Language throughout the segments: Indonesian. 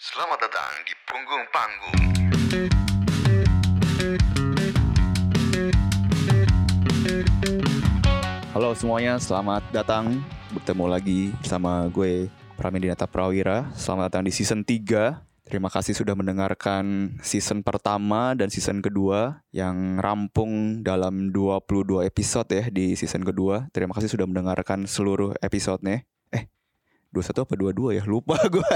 Selamat datang di punggung panggung. Halo semuanya, selamat datang bertemu lagi sama gue Pramedinata Prawira. Selamat datang di season 3. Terima kasih sudah mendengarkan season pertama dan season kedua yang rampung dalam 22 episode ya di season kedua. Terima kasih sudah mendengarkan seluruh episodenya. Eh, 21 apa 22 ya? Lupa gue.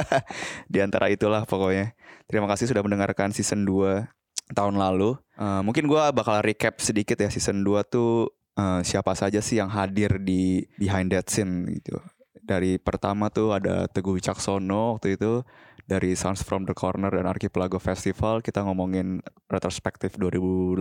di antara itulah pokoknya. Terima kasih sudah mendengarkan season 2 tahun lalu. Eh, mungkin gue bakal recap sedikit ya season 2 tuh eh, siapa saja sih yang hadir di behind that scene gitu. Dari pertama tuh ada Teguh Wicaksono waktu itu dari Sounds from the Corner dan Archipelago Festival kita ngomongin retrospektif 2018.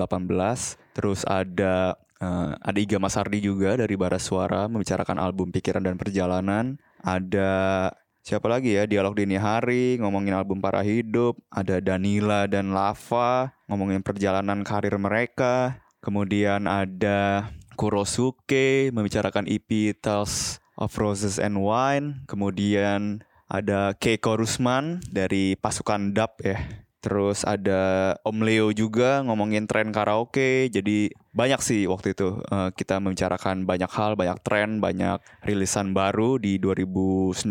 Terus ada eh, ada Iga Masardi juga dari Bara Suara membicarakan album Pikiran dan Perjalanan. Ada siapa lagi ya Dialog Dini Hari ngomongin album Para Hidup. Ada Danila dan Lava ngomongin perjalanan karir mereka. Kemudian ada Kurosuke membicarakan EP Tales of Roses and Wine. Kemudian ada Keiko Rusman dari pasukan Dap ya. Terus ada Om Leo juga ngomongin tren karaoke. Jadi banyak sih waktu itu eh, kita membicarakan banyak hal, banyak tren, banyak rilisan baru di 2019.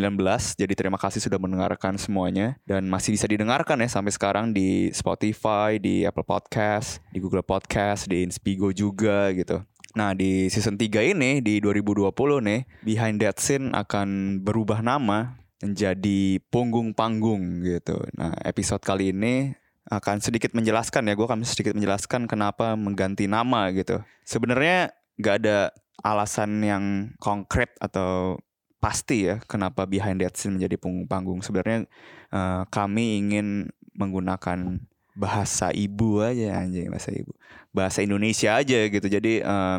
Jadi terima kasih sudah mendengarkan semuanya dan masih bisa didengarkan ya sampai sekarang di Spotify, di Apple Podcast, di Google Podcast, di Inspigo juga gitu. Nah di season 3 ini di 2020 nih Behind That Scene akan berubah nama menjadi punggung panggung gitu. Nah episode kali ini akan sedikit menjelaskan ya gue akan sedikit menjelaskan kenapa mengganti nama gitu. Sebenarnya nggak ada alasan yang konkret atau pasti ya kenapa Behind That Scene menjadi punggung panggung. Sebenarnya eh, kami ingin menggunakan bahasa ibu aja anjing bahasa ibu bahasa Indonesia aja gitu jadi eh,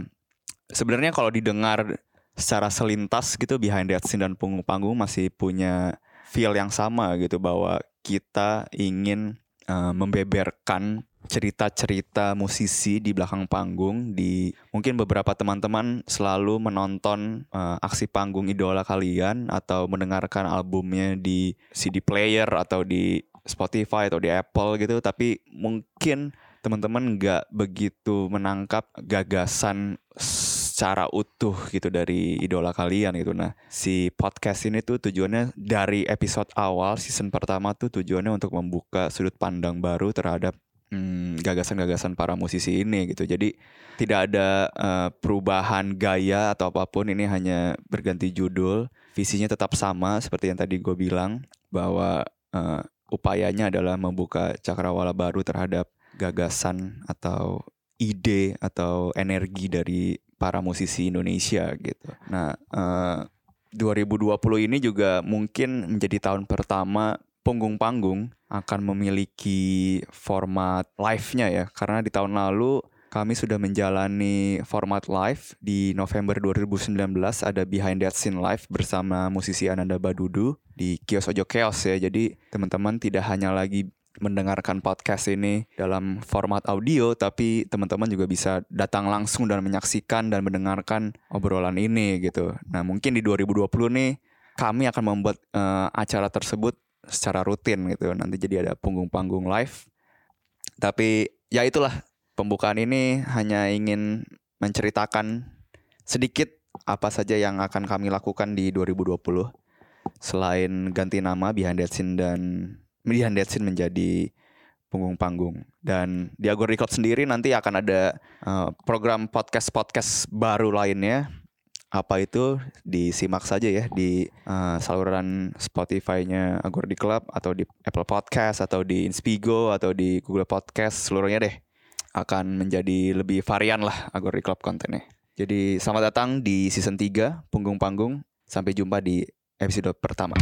sebenarnya kalau didengar secara selintas gitu behind that scene dan punggung panggung masih punya feel yang sama gitu bahwa kita ingin eh, membeberkan cerita-cerita musisi di belakang panggung di mungkin beberapa teman-teman selalu menonton eh, aksi panggung idola kalian atau mendengarkan albumnya di CD player atau di Spotify atau di Apple gitu. Tapi mungkin teman-teman nggak begitu menangkap gagasan secara utuh gitu dari idola kalian gitu. Nah si podcast ini tuh tujuannya dari episode awal season pertama tuh tujuannya untuk membuka sudut pandang baru terhadap hmm, gagasan-gagasan para musisi ini gitu. Jadi tidak ada eh, perubahan gaya atau apa pun ini hanya berganti judul. Visinya tetap sama seperti yang tadi gue bilang bahwa eh, upayanya adalah membuka cakrawala baru terhadap gagasan atau ide atau energi dari para musisi Indonesia gitu. Nah, eh, 2020 ini juga mungkin menjadi tahun pertama punggung panggung akan memiliki format live-nya ya karena di tahun lalu kami sudah menjalani format live di November 2019 ada Behind That Scene Live bersama musisi Ananda Badudu di Kios Ojo Chaos ya. Jadi teman-teman tidak hanya lagi mendengarkan podcast ini dalam format audio tapi teman-teman juga bisa datang langsung dan menyaksikan dan mendengarkan obrolan ini gitu. Nah, mungkin di 2020 nih kami akan membuat eh, acara tersebut secara rutin gitu. Nanti jadi ada punggung-panggung live. Tapi ya itulah pembukaan ini hanya ingin menceritakan sedikit apa saja yang akan kami lakukan di 2020 selain ganti nama Behind That Scene dan That Scene menjadi punggung panggung dan di Agor Record sendiri nanti akan ada eh, program podcast-podcast baru lainnya apa itu disimak saja ya di eh, saluran Spotify-nya Agor di Club atau di Apple Podcast atau di Inspigo atau di Google Podcast seluruhnya deh akan menjadi lebih varian lah Agor Club kontennya. Jadi selamat datang di season 3 Punggung Panggung. Sampai jumpa di episode pertama.